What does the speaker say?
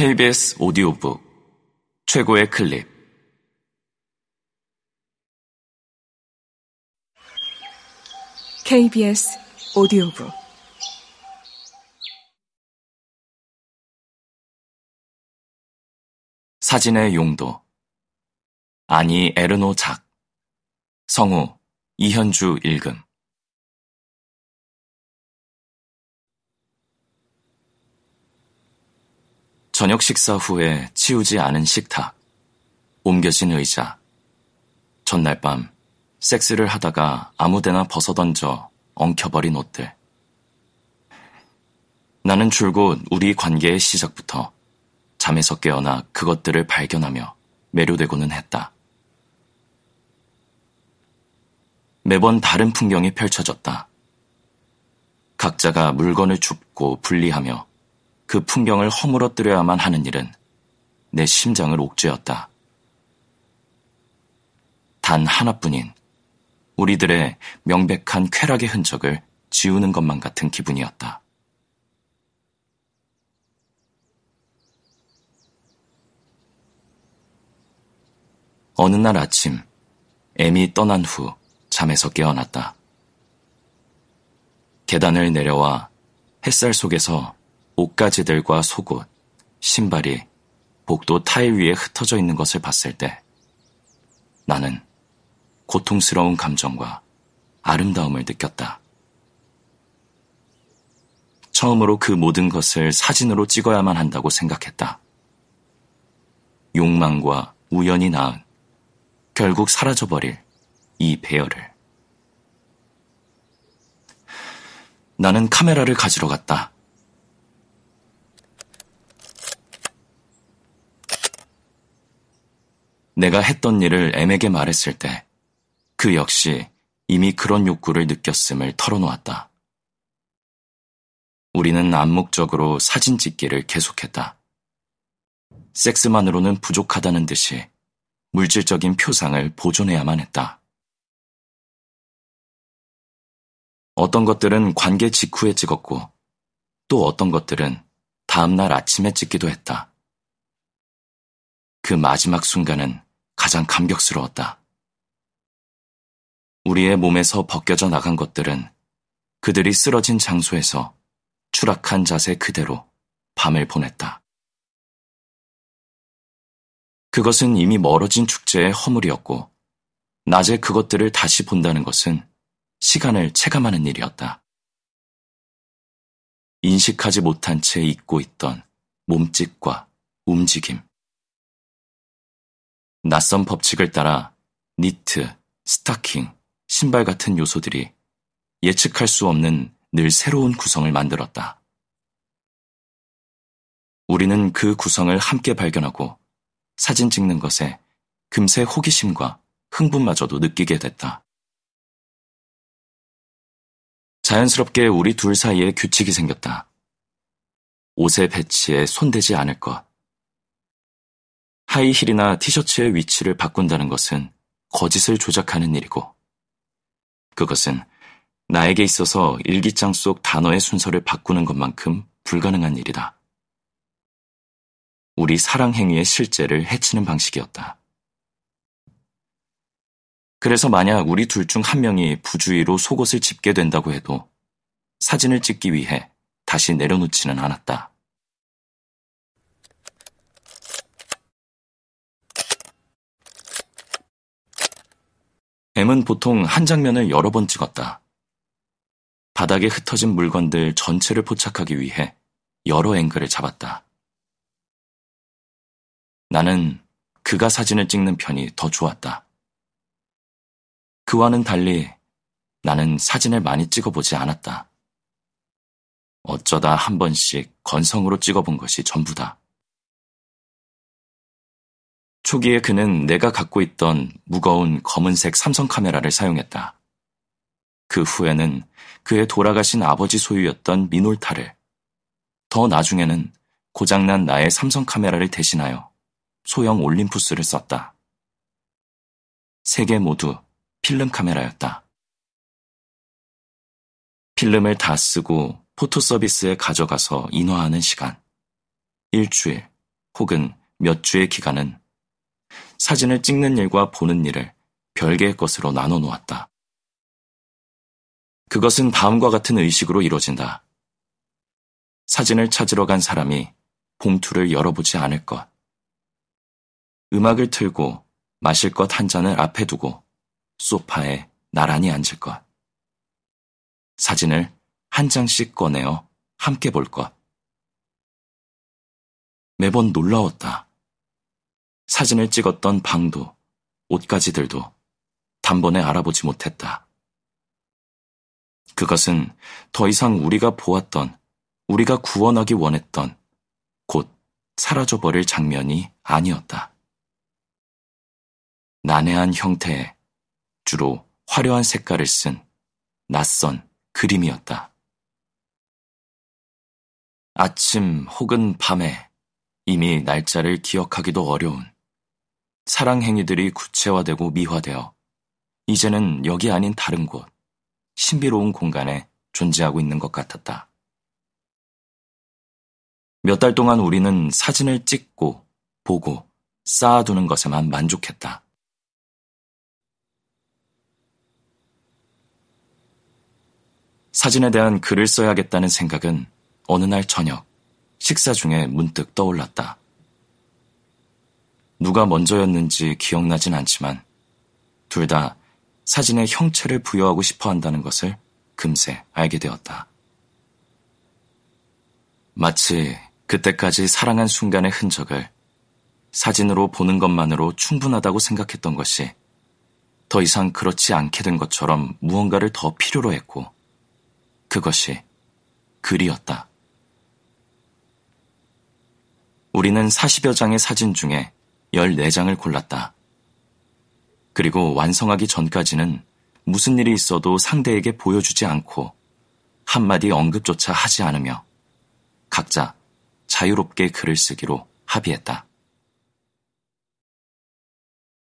KBS 오디오북 최고의 클립. KBS 오디오북. 사진의 용도. 아니 에르노 작. 성우 이현주 읽음 저녁 식사 후에 치우지 않은 식탁, 옮겨진 의자. 전날 밤 섹스를 하다가 아무데나 벗어던져 엉켜버린 옷들. 나는 줄곧 우리 관계의 시작부터 잠에서 깨어나 그것들을 발견하며 매료되고는 했다. 매번 다른 풍경이 펼쳐졌다. 각자가 물건을 줍고 분리하며 그 풍경을 허물어뜨려야만 하는 일은 내 심장을 옥죄었다. 단 하나뿐인 우리들의 명백한 쾌락의 흔적을 지우는 것만 같은 기분이었다. 어느 날 아침, 애미 떠난 후 잠에서 깨어났다. 계단을 내려와 햇살 속에서 옷가지들과 속옷, 신발이 복도 타일 위에 흩어져 있는 것을 봤을 때 나는 고통스러운 감정과 아름다움을 느꼈다. 처음으로 그 모든 것을 사진으로 찍어야만 한다고 생각했다. 욕망과 우연히 낳은 결국 사라져버릴 이 배열을. 나는 카메라를 가지러 갔다. 내가 했던 일을 M에게 말했을 때 그 역시 이미 그런 욕구를 느꼈음을 털어놓았다. 우리는 암묵적으로 사진 찍기를 계속했다. 섹스만으로는 부족하다는 듯이 물질적인 표상을 보존해야만 했다. 어떤 것들은 관계 직후에 찍었고 또 어떤 것들은 다음날 아침에 찍기도 했다. 그 마지막 순간은 가장 감격스러웠다. 우리의 몸에서 벗겨져 나간 것들은 그들이 쓰러진 장소에서 추락한 자세 그대로 밤을 보냈다. 그것은 이미 멀어진 축제의 허물이었고, 낮에 그것들을 다시 본다는 것은 시간을 체감하는 일이었다. 인식하지 못한 채 잊고 있던 몸짓과 움직임. 낯선 법칙을 따라 니트, 스타킹, 신발 같은 요소들이 예측할 수 없는 늘 새로운 구성을 만들었다. 우리는 그 구성을 함께 발견하고 사진 찍는 것에 금세 호기심과 흥분마저도 느끼게 됐다. 자연스럽게 우리 둘 사이에 규칙이 생겼다. 옷의 배치에 손대지 않을 것. 하이힐이나 티셔츠의 위치를 바꾼다는 것은 거짓을 조작하는 일이고, 그것은 나에게 있어서 일기장 속 단어의 순서를 바꾸는 것만큼 불가능한 일이다. 우리 사랑 행위의 실제를 해치는 방식이었다. 그래서 만약 우리 둘 중 한 명이 부주의로 속옷을 집게 된다고 해도 사진을 찍기 위해 다시 내려놓지는 않았다. M은 보통 한 장면을 여러 번 찍었다. 바닥에 흩어진 물건들 전체를 포착하기 위해 여러 앵글을 잡았다. 나는 그가 사진을 찍는 편이 더 좋았다. 그와는 달리 나는 사진을 많이 찍어보지 않았다. 어쩌다 한 번씩 건성으로 찍어본 것이 전부다. 초기에 그는 내가 갖고 있던 무거운 검은색 삼성 카메라를 사용했다. 그 후에는 그의 돌아가신 아버지 소유였던 미놀타를, 더 나중에는 고장난 나의 삼성 카메라를 대신하여 소형 올림푸스를 썼다. 세 개 모두 필름 카메라였다. 필름을 다 쓰고 포토 서비스에 가져가서 인화하는 시간. 일주일 혹은 몇 주의 기간은 사진을 찍는 일과 보는 일을 별개의 것으로 나눠 놓았다. 그것은 다음과 같은 의식으로 이루어진다. 사진을 찾으러 간 사람이 봉투를 열어보지 않을 것. 음악을 틀고 마실 것 한 잔을 앞에 두고 소파에 나란히 앉을 것. 사진을 한 장씩 꺼내어 함께 볼 것. 매번 놀라웠다. 사진을 찍었던 방도, 옷가지들도 단번에 알아보지 못했다. 그것은 더 이상 우리가 보았던, 우리가 구원하기 원했던, 곧 사라져버릴 장면이 아니었다. 난해한 형태에 주로 화려한 색깔을 쓴 낯선 그림이었다. 아침 혹은 밤에 이미 날짜를 기억하기도 어려운 사랑 행위들이 구체화되고 미화되어 이제는 여기 아닌 다른 곳, 신비로운 공간에 존재하고 있는 것 같았다. 몇 달 동안 우리는 사진을 찍고, 보고, 쌓아두는 것에만 만족했다. 사진에 대한 글을 써야겠다는 생각은 어느 날 저녁 식사 중에 문득 떠올랐다. 누가 먼저였는지 기억나진 않지만 둘 다 사진에 형체를 부여하고 싶어 한다는 것을 금세 알게 되었다. 마치 그때까지 사랑한 순간의 흔적을 사진으로 보는 것만으로 충분하다고 생각했던 것이 더 이상 그렇지 않게 된 것처럼 무언가를 더 필요로 했고 그것이 글이었다. 우리는 40여 장의 사진 중에 14장을 골랐다. 그리고 완성하기 전까지는 무슨 일이 있어도 상대에게 보여주지 않고 한마디 언급조차 하지 않으며 각자 자유롭게 글을 쓰기로 합의했다.